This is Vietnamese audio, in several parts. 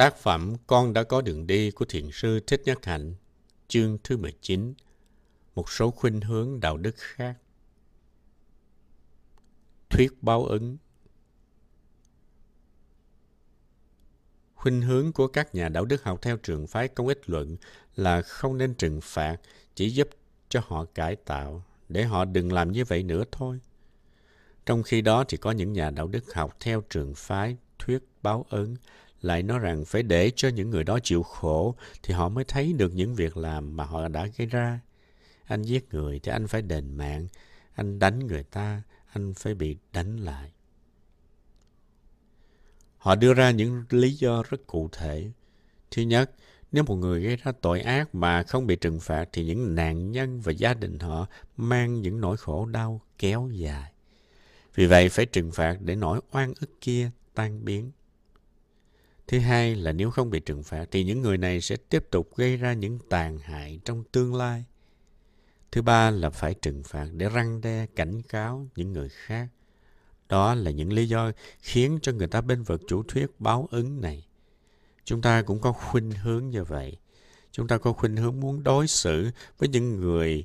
Tác phẩm Con đã có đường đi của Thiền sư Thích Nhất Hạnh, chương thứ 19, một số khuynh hướng đạo đức khác. Thuyết báo ứng Khuynh hướng của các nhà đạo đức học theo trường phái công ích luận là không nên trừng phạt, chỉ giúp cho họ cải tạo, để họ đừng làm như vậy nữa thôi. Trong khi đó thì có những nhà đạo đức học theo trường phái thuyết báo ứng lại nói rằng phải để cho những người đó chịu khổ thì họ mới thấy được những việc làm mà họ đã gây ra. Anh giết người thì anh phải đền mạng, anh đánh người ta, anh phải bị đánh lại. Họ đưa ra những lý do rất cụ thể. Thứ nhất, nếu một người gây ra tội ác mà không bị trừng phạt thì những nạn nhân và gia đình họ mang những nỗi khổ đau kéo dài. Vì vậy phải trừng phạt để nỗi oan ức kia tan biến. Thứ hai là nếu không bị trừng phạt thì những người này sẽ tiếp tục gây ra những tàn hại trong tương lai. Thứ ba là phải trừng phạt để răng đe, cảnh cáo những người khác. Đó là những lý do khiến cho người ta bên vực chủ thuyết báo ứng này. Chúng ta cũng có khuynh hướng như vậy. Chúng ta có khuynh hướng muốn đối xử với những người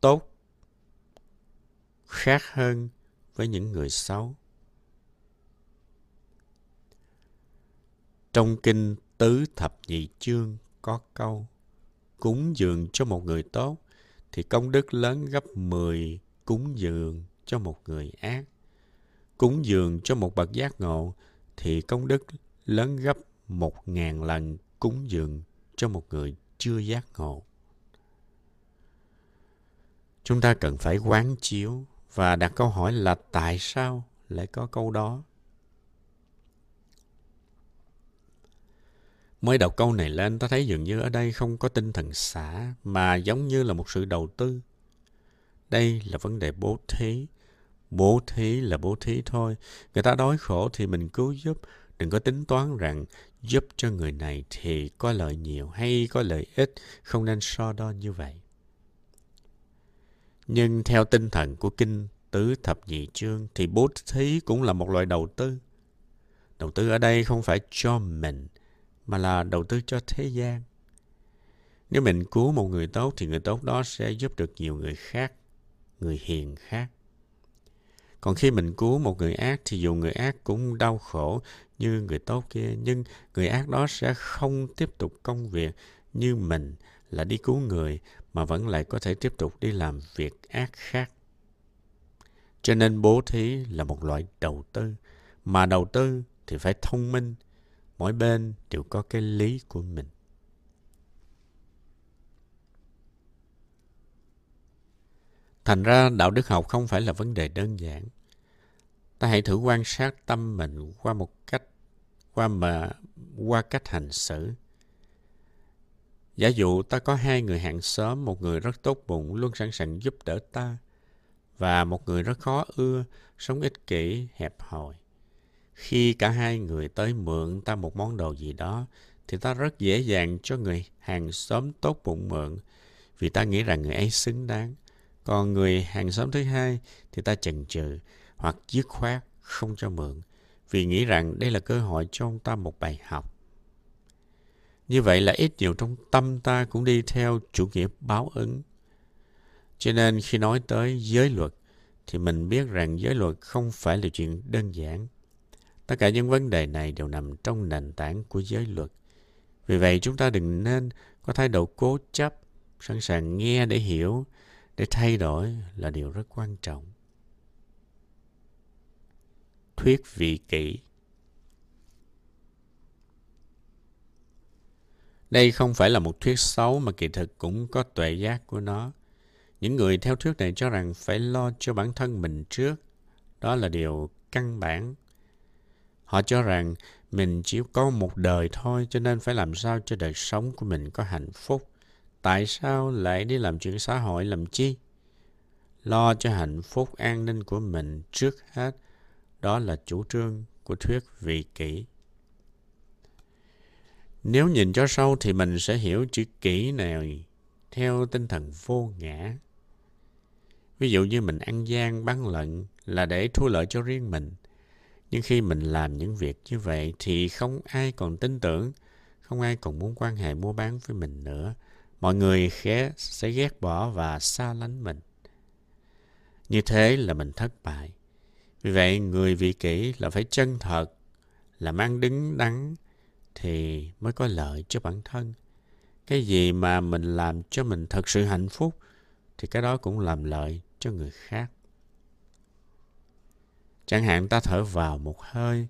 tốt, khác hơn với những người xấu. Trong kinh Tứ Thập Nhị Chương có câu, Cúng dường cho một người tốt, thì công đức lớn gấp 10 cúng dường cho một người ác. Cúng dường cho một bậc giác ngộ, thì công đức lớn gấp một ngàn lần cúng dường cho một người chưa giác ngộ. Chúng ta cần phải quán chiếu và đặt câu hỏi là tại sao lại có câu đó. Mới đọc câu này lên, ta thấy dường như ở đây không có tinh thần xả, mà giống như là một sự đầu tư. Đây là vấn đề bố thí. Bố thí là bố thí thôi. Người ta đói khổ thì mình cứu giúp. Đừng có tính toán rằng giúp cho người này thì có lợi nhiều hay có lợi ít. Không nên so đo như vậy. Nhưng theo tinh thần của Kinh Tứ Thập Nhị Chương thì bố thí cũng là một loại đầu tư. Đầu tư ở đây không phải cho mình, mà là đầu tư cho thế gian. Nếu mình cứu một người tốt thì người tốt đó sẽ giúp được nhiều người khác, người hiền khác. Còn khi mình cứu một người ác thì dù người ác cũng đau khổ như người tốt kia, nhưng người ác đó sẽ không tiếp tục công việc như mình là đi cứu người mà vẫn lại có thể tiếp tục đi làm việc ác khác. Cho nên bố thí là một loại đầu tư, mà đầu tư thì phải thông minh, mỗi bên đều có cái lý của mình. Thành ra đạo đức học không phải là vấn đề đơn giản. Ta hãy thử quan sát tâm mình qua một cách, qua mà, qua cách hành xử. Giả dụ ta có hai người hàng xóm, một người rất tốt bụng luôn sẵn sàng giúp đỡ ta và một người rất khó ưa, sống ích kỷ, hẹp hòi khi cả hai người tới mượn ta một món đồ gì đó, thì ta rất dễ dàng cho người hàng xóm tốt bụng mượn, vì ta nghĩ rằng người ấy xứng đáng. Còn người hàng xóm thứ hai thì ta chần chừ hoặc dứt khoát không cho mượn, vì nghĩ rằng đây là cơ hội cho ông ta một bài học. Như vậy là ít nhiều trong tâm ta cũng đi theo chủ nghĩa báo ứng. Cho nên khi nói tới giới luật, thì mình biết rằng giới luật không phải là chuyện đơn giản. Tất cả những vấn đề này đều nằm trong nền tảng của giới luật. Vì vậy chúng ta đừng nên có thái độ cố chấp, sẵn sàng nghe để hiểu, để thay đổi là điều rất quan trọng. Thuyết vị kỷ Đây không phải là một thuyết xấu mà kỳ thực cũng có tuệ giác của nó. Những người theo thuyết này cho rằng phải lo cho bản thân mình trước. Đó là điều căn bản Họ cho rằng mình chỉ có một đời thôi, cho nên phải làm sao cho đời sống của mình có hạnh phúc. Tại sao lại đi làm chuyện xã hội làm chi? Lo cho hạnh phúc an ninh của mình trước hết. Đó là chủ trương của thuyết vị kỷ. Nếu nhìn cho sâu thì mình sẽ hiểu chữ kỷ này theo tinh thần vô ngã. Ví dụ như mình ăn gian bán lận là để thu lợi cho riêng mình nhưng khi mình làm những việc như vậy thì không ai còn tin tưởng, không ai còn muốn quan hệ mua bán với mình nữa. Mọi người khé sẽ ghét bỏ và xa lánh mình. Như thế là mình thất bại. Vì vậy, người vị kỷ là phải chân thật, là mang đứng đắn thì mới có lợi cho bản thân. Cái gì mà mình làm cho mình thật sự hạnh phúc thì cái đó cũng làm lợi cho người khác. Chẳng hạn ta thở vào một hơi,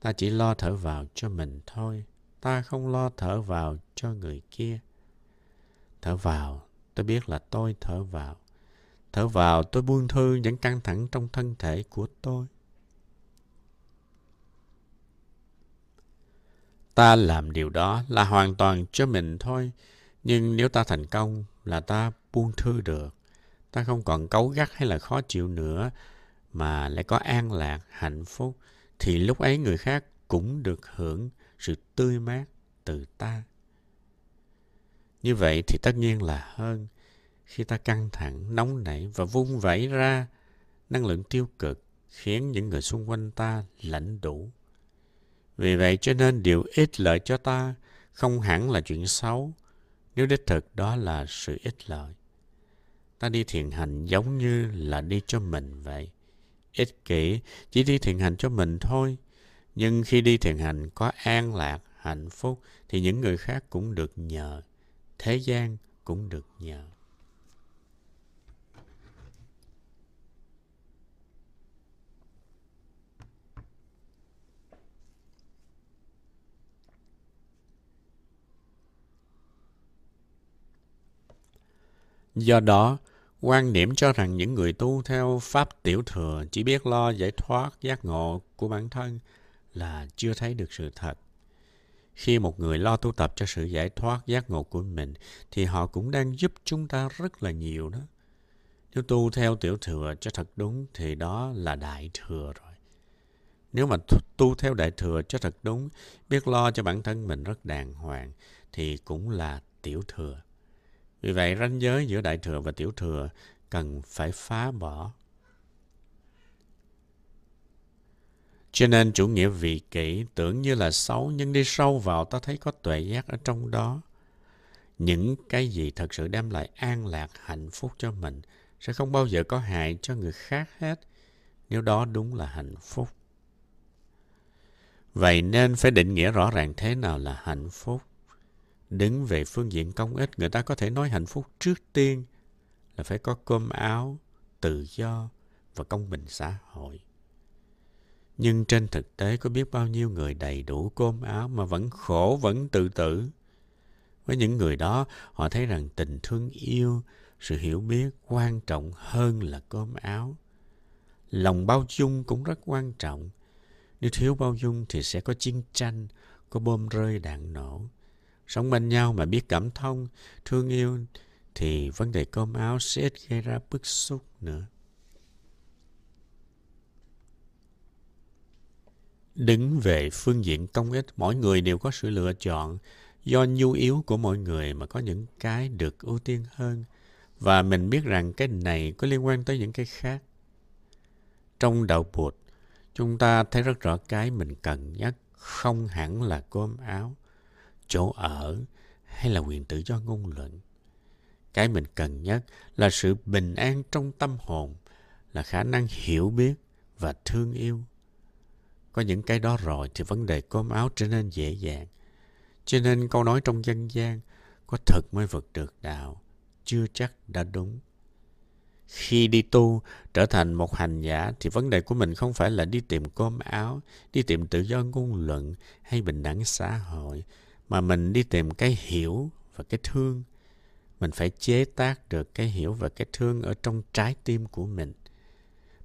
ta chỉ lo thở vào cho mình thôi. Ta không lo thở vào cho người kia. Thở vào, tôi biết là tôi thở vào. Thở vào, tôi buông thư những căng thẳng trong thân thể của tôi. Ta làm điều đó là hoàn toàn cho mình thôi. Nhưng nếu ta thành công là ta buông thư được. Ta không còn cấu gắt hay là khó chịu nữa mà lại có an lạc, hạnh phúc thì lúc ấy người khác cũng được hưởng sự tươi mát từ ta. Như vậy thì tất nhiên là hơn khi ta căng thẳng, nóng nảy và vung vẩy ra năng lượng tiêu cực khiến những người xung quanh ta lãnh đủ. Vì vậy cho nên điều ích lợi cho ta không hẳn là chuyện xấu, nếu đích thực đó là sự ích lợi. Ta đi thiền hành giống như là đi cho mình vậy. Ích kỷ chỉ đi thiền hành cho mình thôi. Nhưng khi đi thiền hành có an lạc, hạnh phúc thì những người khác cũng được nhờ. Thế gian cũng được nhờ. Do đó, quan niệm cho rằng những người tu theo pháp tiểu thừa chỉ biết lo giải thoát giác ngộ của bản thân là chưa thấy được sự thật. Khi một người lo tu tập cho sự giải thoát giác ngộ của mình thì họ cũng đang giúp chúng ta rất là nhiều đó. Nếu tu theo tiểu thừa cho thật đúng thì đó là đại thừa rồi. Nếu mà tu theo đại thừa cho thật đúng, biết lo cho bản thân mình rất đàng hoàng thì cũng là tiểu thừa. Vì vậy, ranh giới giữa đại thừa và tiểu thừa cần phải phá bỏ. Cho nên chủ nghĩa vị kỷ tưởng như là xấu nhưng đi sâu vào ta thấy có tuệ giác ở trong đó. Những cái gì thật sự đem lại an lạc, hạnh phúc cho mình sẽ không bao giờ có hại cho người khác hết nếu đó đúng là hạnh phúc. Vậy nên phải định nghĩa rõ ràng thế nào là hạnh phúc. Đứng về phương diện công ích, người ta có thể nói hạnh phúc trước tiên là phải có cơm áo, tự do và công bình xã hội. Nhưng trên thực tế có biết bao nhiêu người đầy đủ cơm áo mà vẫn khổ, vẫn tự tử. Với những người đó, họ thấy rằng tình thương yêu, sự hiểu biết quan trọng hơn là cơm áo. Lòng bao dung cũng rất quan trọng. Nếu thiếu bao dung thì sẽ có chiến tranh, có bom rơi đạn nổ. Sống bên nhau mà biết cảm thông, thương yêu thì vấn đề cơm áo sẽ ít gây ra bức xúc nữa. Đứng về phương diện công ích, mỗi người đều có sự lựa chọn do nhu yếu của mỗi người mà có những cái được ưu tiên hơn. Và mình biết rằng cái này có liên quan tới những cái khác. Trong đạo Phật, chúng ta thấy rất rõ cái mình cần nhất không hẳn là cơm áo, chỗ ở hay là quyền tự do ngôn luận. Cái mình cần nhất là sự bình an trong tâm hồn, là khả năng hiểu biết và thương yêu. Có những cái đó rồi thì vấn đề cơm áo trở nên dễ dàng. Cho nên câu nói trong dân gian, có thật mới vượt được đạo, chưa chắc đã đúng. Khi đi tu, trở thành một hành giả thì vấn đề của mình không phải là đi tìm cơm áo, đi tìm tự do ngôn luận hay bình đẳng xã hội, mà mình đi tìm cái hiểu và cái thương. Mình phải chế tác được cái hiểu và cái thương ở trong trái tim của mình.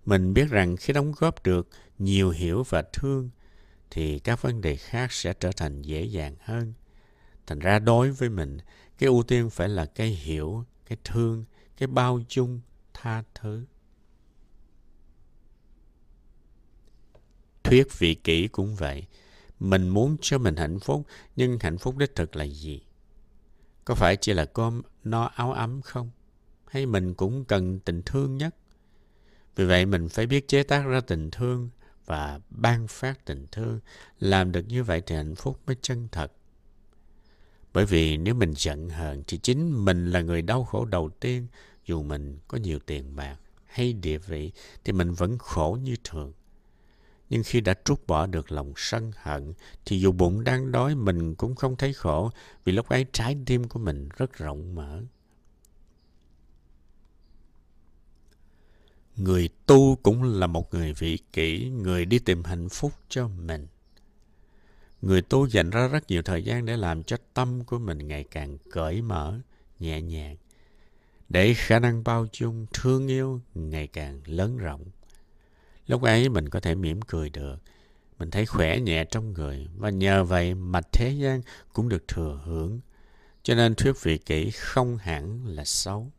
Mình biết rằng khi đóng góp được nhiều hiểu và thương, thì các vấn đề khác sẽ trở thành dễ dàng hơn. Thành ra đối với mình, cái ưu tiên phải là cái hiểu, cái thương, cái bao dung tha thứ. Thuyết vị kỷ cũng vậy mình muốn cho mình hạnh phúc, nhưng hạnh phúc đích thực là gì? Có phải chỉ là cơm no áo ấm không? Hay mình cũng cần tình thương nhất? Vì vậy mình phải biết chế tác ra tình thương và ban phát tình thương. Làm được như vậy thì hạnh phúc mới chân thật. Bởi vì nếu mình giận hờn thì chính mình là người đau khổ đầu tiên. Dù mình có nhiều tiền bạc hay địa vị thì mình vẫn khổ như thường. Nhưng khi đã trút bỏ được lòng sân hận thì dù bụng đang đói mình cũng không thấy khổ vì lúc ấy trái tim của mình rất rộng mở. Người tu cũng là một người vị kỷ, người đi tìm hạnh phúc cho mình. Người tu dành ra rất nhiều thời gian để làm cho tâm của mình ngày càng cởi mở, nhẹ nhàng, để khả năng bao dung, thương yêu ngày càng lớn rộng. Lúc ấy mình có thể mỉm cười được, mình thấy khỏe nhẹ trong người và nhờ vậy mà thế gian cũng được thừa hưởng. Cho nên thuyết vị kỷ không hẳn là xấu.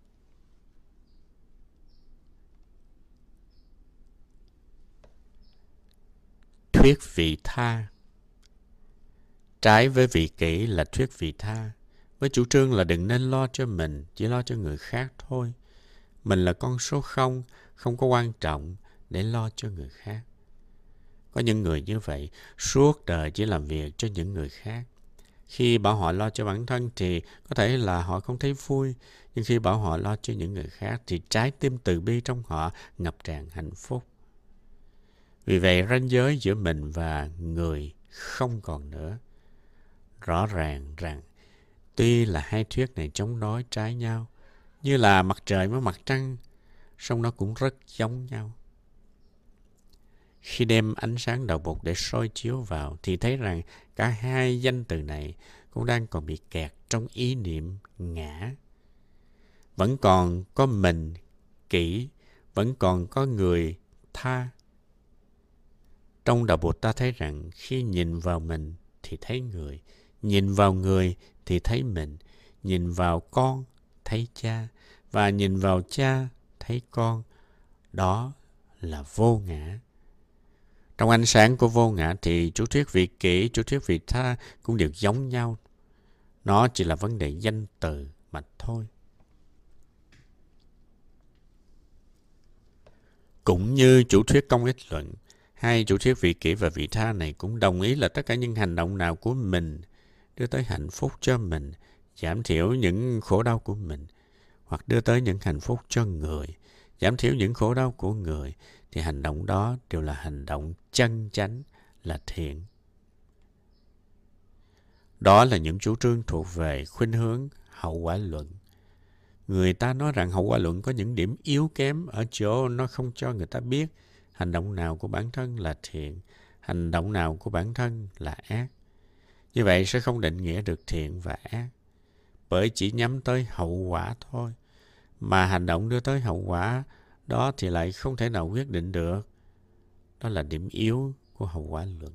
Thuyết vị tha Trái với vị kỷ là thuyết vị tha. Với chủ trương là đừng nên lo cho mình, chỉ lo cho người khác thôi. Mình là con số không, không có quan trọng để lo cho người khác. Có những người như vậy, suốt đời chỉ làm việc cho những người khác. Khi bảo họ lo cho bản thân thì có thể là họ không thấy vui, nhưng khi bảo họ lo cho những người khác thì trái tim từ bi trong họ ngập tràn hạnh phúc. Vì vậy ranh giới giữa mình và người không còn nữa. Rõ ràng rằng tuy là hai thuyết này chống đối trái nhau, như là mặt trời với mặt trăng, song nó cũng rất giống nhau. Khi đem ánh sáng đầu bột để soi chiếu vào thì thấy rằng cả hai danh từ này cũng đang còn bị kẹt trong ý niệm ngã. Vẫn còn có mình, kỹ, vẫn còn có người, tha. Trong đạo Bụt ta thấy rằng khi nhìn vào mình thì thấy người, nhìn vào người thì thấy mình, nhìn vào con thấy cha và nhìn vào cha thấy con. Đó là vô ngã. Trong ánh sáng của vô ngã thì chủ thuyết vị kỷ, chủ thuyết vị tha cũng đều giống nhau. Nó chỉ là vấn đề danh từ mà thôi. Cũng như chủ thuyết công ích luận, hai chủ thuyết vị kỷ và vị tha này cũng đồng ý là tất cả những hành động nào của mình đưa tới hạnh phúc cho mình, giảm thiểu những khổ đau của mình, hoặc đưa tới những hạnh phúc cho người, giảm thiểu những khổ đau của người, thì hành động đó đều là hành động chân chánh, là thiện. Đó là những chủ trương thuộc về khuynh hướng hậu quả luận. Người ta nói rằng hậu quả luận có những điểm yếu kém ở chỗ nó không cho người ta biết hành động nào của bản thân là thiện, hành động nào của bản thân là ác. Như vậy sẽ không định nghĩa được thiện và ác, bởi chỉ nhắm tới hậu quả thôi. Mà hành động đưa tới hậu quả đó thì lại không thể nào quyết định được. Đó là điểm yếu của hậu quả luận.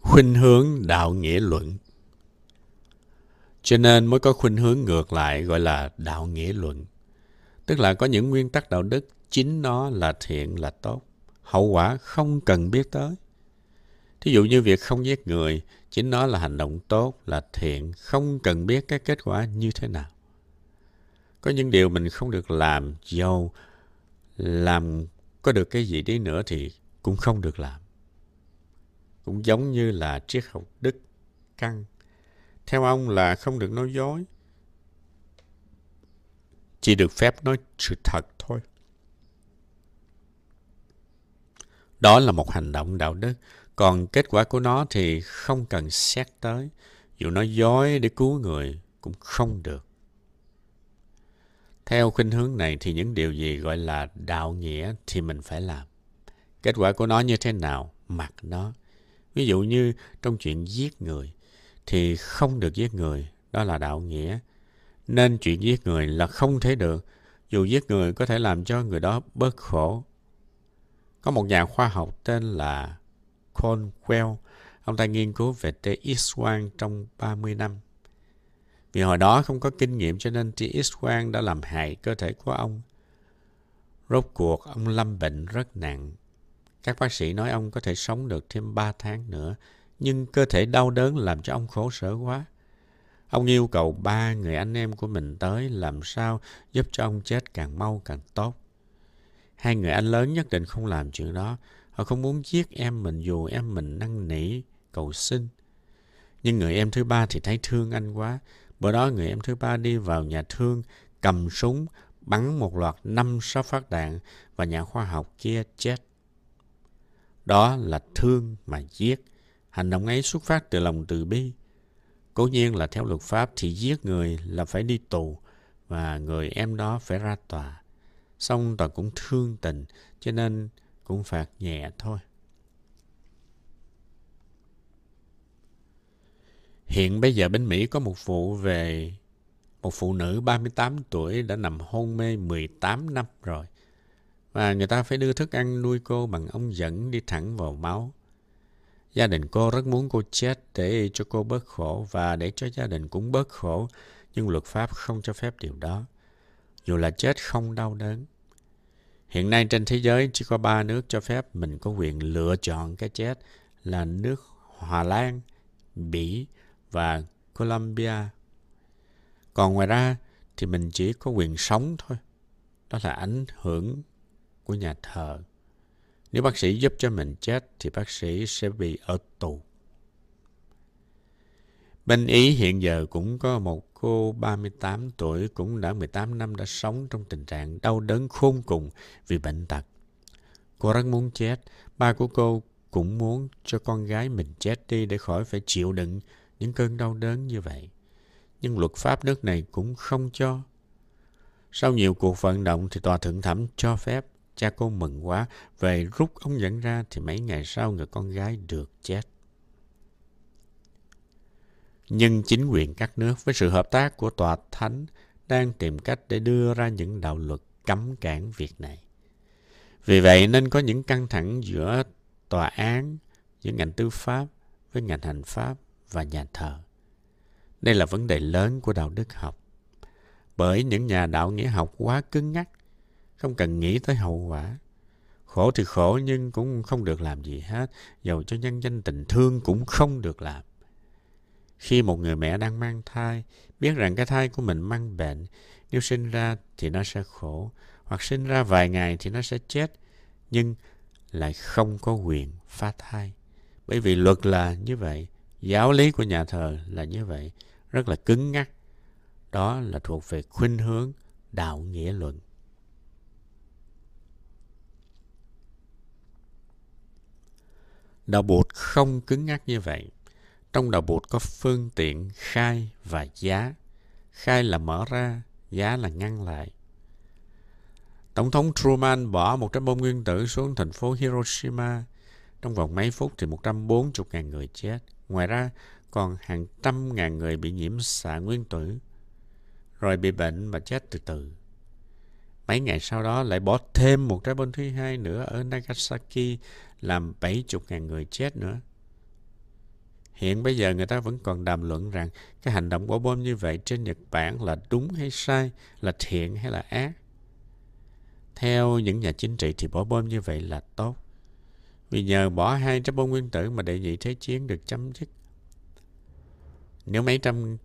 Khuynh hướng đạo nghĩa luận Cho nên mới có khuynh hướng ngược lại gọi là đạo nghĩa luận. Tức là có những nguyên tắc đạo đức chính nó là thiện, là tốt. Hậu quả không cần biết tới. Thí dụ như việc không giết người, chính nó là hành động tốt, là thiện, không cần biết cái kết quả như thế nào. Có những điều mình không được làm, dù làm có được cái gì đi nữa thì cũng không được làm. Cũng giống như là triết học đức căn. Theo ông là không được nói dối, chỉ được phép nói sự thật thôi. Đó là một hành động đạo đức, còn kết quả của nó thì không cần xét tới. Dù nó dối để cứu người cũng không được. Theo khuynh hướng này thì những điều gì gọi là đạo nghĩa thì mình phải làm. Kết quả của nó như thế nào, mặc nó. Ví dụ như trong chuyện giết người thì không được giết người, đó là đạo nghĩa. Nên chuyện giết người là không thể được, dù giết người có thể làm cho người đó bớt khổ. Có một nhà khoa học tên là Cornwell, ông ta nghiên cứu về TX quang trong 30 năm. Vì hồi đó không có kinh nghiệm cho nên TX quang đã làm hại cơ thể của ông. Rốt cuộc ông lâm bệnh rất nặng. Các bác sĩ nói ông có thể sống được thêm 3 tháng nữa, nhưng cơ thể đau đớn làm cho ông khổ sở quá. Ông yêu cầu ba người anh em của mình tới làm sao giúp cho ông chết càng mau càng tốt. Hai người anh lớn nhất định không làm chuyện đó. Họ không muốn giết em mình dù em mình năn nỉ, cầu xin. Nhưng người em thứ ba thì thấy thương anh quá. Bữa đó người em thứ ba đi vào nhà thương, cầm súng, bắn một loạt năm sáu phát đạn và nhà khoa học kia chết. Đó là thương mà giết. Hành động ấy xuất phát từ lòng từ bi. Cố nhiên là theo luật pháp thì giết người là phải đi tù và người em đó phải ra tòa. Xong tòa cũng thương tình cho nên cũng phạt nhẹ thôi. Hiện bây giờ bên Mỹ có một vụ về một phụ nữ 38 tuổi đã nằm hôn mê 18 năm rồi. Và người ta phải đưa thức ăn nuôi cô bằng ống dẫn đi thẳng vào máu. Gia đình cô rất muốn cô chết để cho cô bớt khổ và để cho gia đình cũng bớt khổ, nhưng luật pháp không cho phép điều đó. Dù là chết không đau đớn. Hiện nay trên thế giới chỉ có ba nước cho phép mình có quyền lựa chọn cái chết là nước Hòa Lan, Bỉ và Colombia. Còn ngoài ra thì mình chỉ có quyền sống thôi. Đó là ảnh hưởng của nhà thờ. Nếu bác sĩ giúp cho mình chết thì bác sĩ sẽ bị ở tù. Bên Ý hiện giờ cũng có một cô 38 tuổi cũng đã 18 năm đã sống trong tình trạng đau đớn khôn cùng vì bệnh tật. Cô rất muốn chết. Ba của cô cũng muốn cho con gái mình chết đi để khỏi phải chịu đựng những cơn đau đớn như vậy. Nhưng luật pháp nước này cũng không cho. Sau nhiều cuộc vận động thì tòa thượng thẩm cho phép. Cha cô mừng quá, về rút ống dẫn ra thì mấy ngày sau người con gái được chết. Nhưng chính quyền các nước với sự hợp tác của tòa thánh đang tìm cách để đưa ra những đạo luật cấm cản việc này. Vì vậy nên có những căng thẳng giữa tòa án, giữa ngành tư pháp với ngành hành pháp và nhà thờ. Đây là vấn đề lớn của đạo đức học. Bởi những nhà đạo nghĩa học quá cứng ngắc, không cần nghĩ tới hậu quả. Khổ thì khổ nhưng cũng không được làm gì hết, dầu cho nhân danh tình thương cũng không được làm. Khi một người mẹ đang mang thai, biết rằng cái thai của mình mang bệnh, nếu sinh ra thì nó sẽ khổ, hoặc sinh ra vài ngày thì nó sẽ chết, nhưng lại không có quyền phá thai. Bởi vì luật là như vậy, giáo lý của nhà thờ là như vậy, rất là cứng ngắc. Đó là thuộc về khuynh hướng đạo nghĩa luận. Đạo bụt không cứng ngắc như vậy. Trong đạo bụt có phương tiện khai và giá. Khai là mở ra, giá là ngăn lại. Tổng thống Truman bỏ một trái bom nguyên tử xuống thành phố Hiroshima. Trong vòng mấy phút thì 140.000 người chết. Ngoài ra, còn hàng trăm ngàn người bị nhiễm xạ nguyên tử, rồi bị bệnh và chết từ từ. Mấy ngày sau đó lại bỏ thêm một trái bom thứ hai nữa ở Nagasaki làm 70.000 người chết nữa. Hiện bây giờ người ta vẫn còn đàm luận rằng cái hành động bỏ bom như vậy trên Nhật Bản là đúng hay sai, là thiện hay là ác. Theo những nhà chính trị thì bỏ bom như vậy là tốt. Vì nhờ bỏ hai trái bom nguyên tử mà đệ nhị thế chiến được chấm dứt. Nếu mấy trăm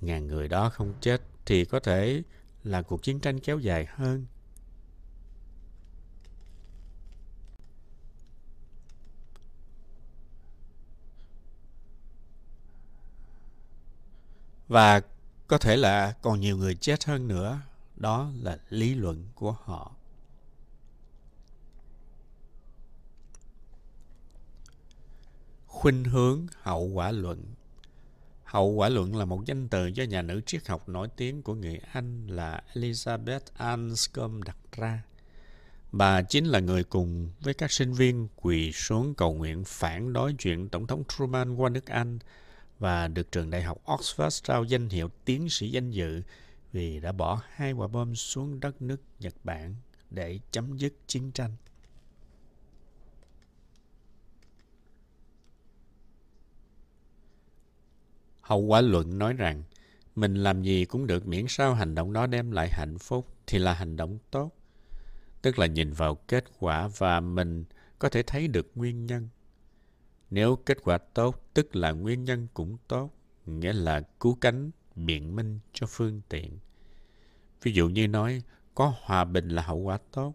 ngàn người đó không chết thì có thể là cuộc chiến tranh kéo dài hơn. Và có thể là còn nhiều người chết hơn nữa. Đó là lý luận của họ. Khuynh hướng hậu quả luận Hậu quả luận là một danh từ do nhà nữ triết học nổi tiếng của người Anh là Elizabeth Anscombe đặt ra. Bà chính là người cùng với các sinh viên quỳ xuống cầu nguyện phản đối chuyện Tổng thống Truman qua nước Anh và được trường đại học Oxford trao danh hiệu tiến sĩ danh dự vì đã bỏ hai quả bom xuống đất nước Nhật Bản để chấm dứt chiến tranh. Hậu quả luận nói rằng, mình làm gì cũng được miễn sao hành động đó đem lại hạnh phúc thì là hành động tốt. Tức là nhìn vào kết quả và mình có thể thấy được nguyên nhân. Nếu kết quả tốt, tức là nguyên nhân cũng tốt, nghĩa là cứu cánh biện minh cho phương tiện. Ví dụ như nói, có hòa bình là hậu quả tốt,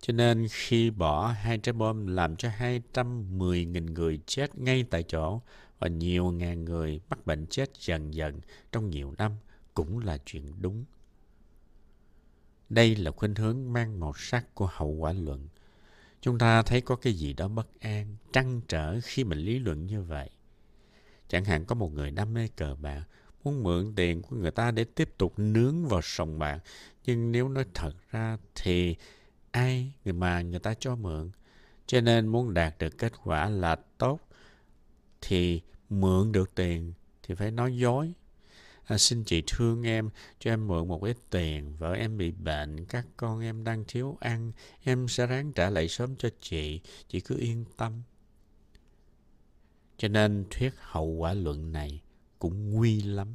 cho nên khi bỏ hai trái bom làm cho 210.000 người chết ngay tại chỗ và nhiều ngàn người mắc bệnh chết dần dần trong nhiều năm cũng là chuyện đúng. Đây là khuynh hướng mang màu sắc của hậu quả luận. Chúng ta thấy có cái gì đó bất an, trăn trở khi mình lý luận như vậy. Chẳng hạn có một người đam mê cờ bạc, muốn mượn tiền của người ta để tiếp tục nướng vào sòng bạc. Nhưng nếu nói thật ra thì ai người mà người ta cho mượn. Cho nên muốn đạt được kết quả là tốt thì mượn được tiền thì phải nói dối. À, xin chị thương em, cho em mượn một ít tiền. Vợ em bị bệnh, các con em đang thiếu ăn. Em sẽ ráng trả lại sớm cho chị. Chị cứ yên tâm. Cho nên thuyết hậu quả luận này cũng nguy lắm.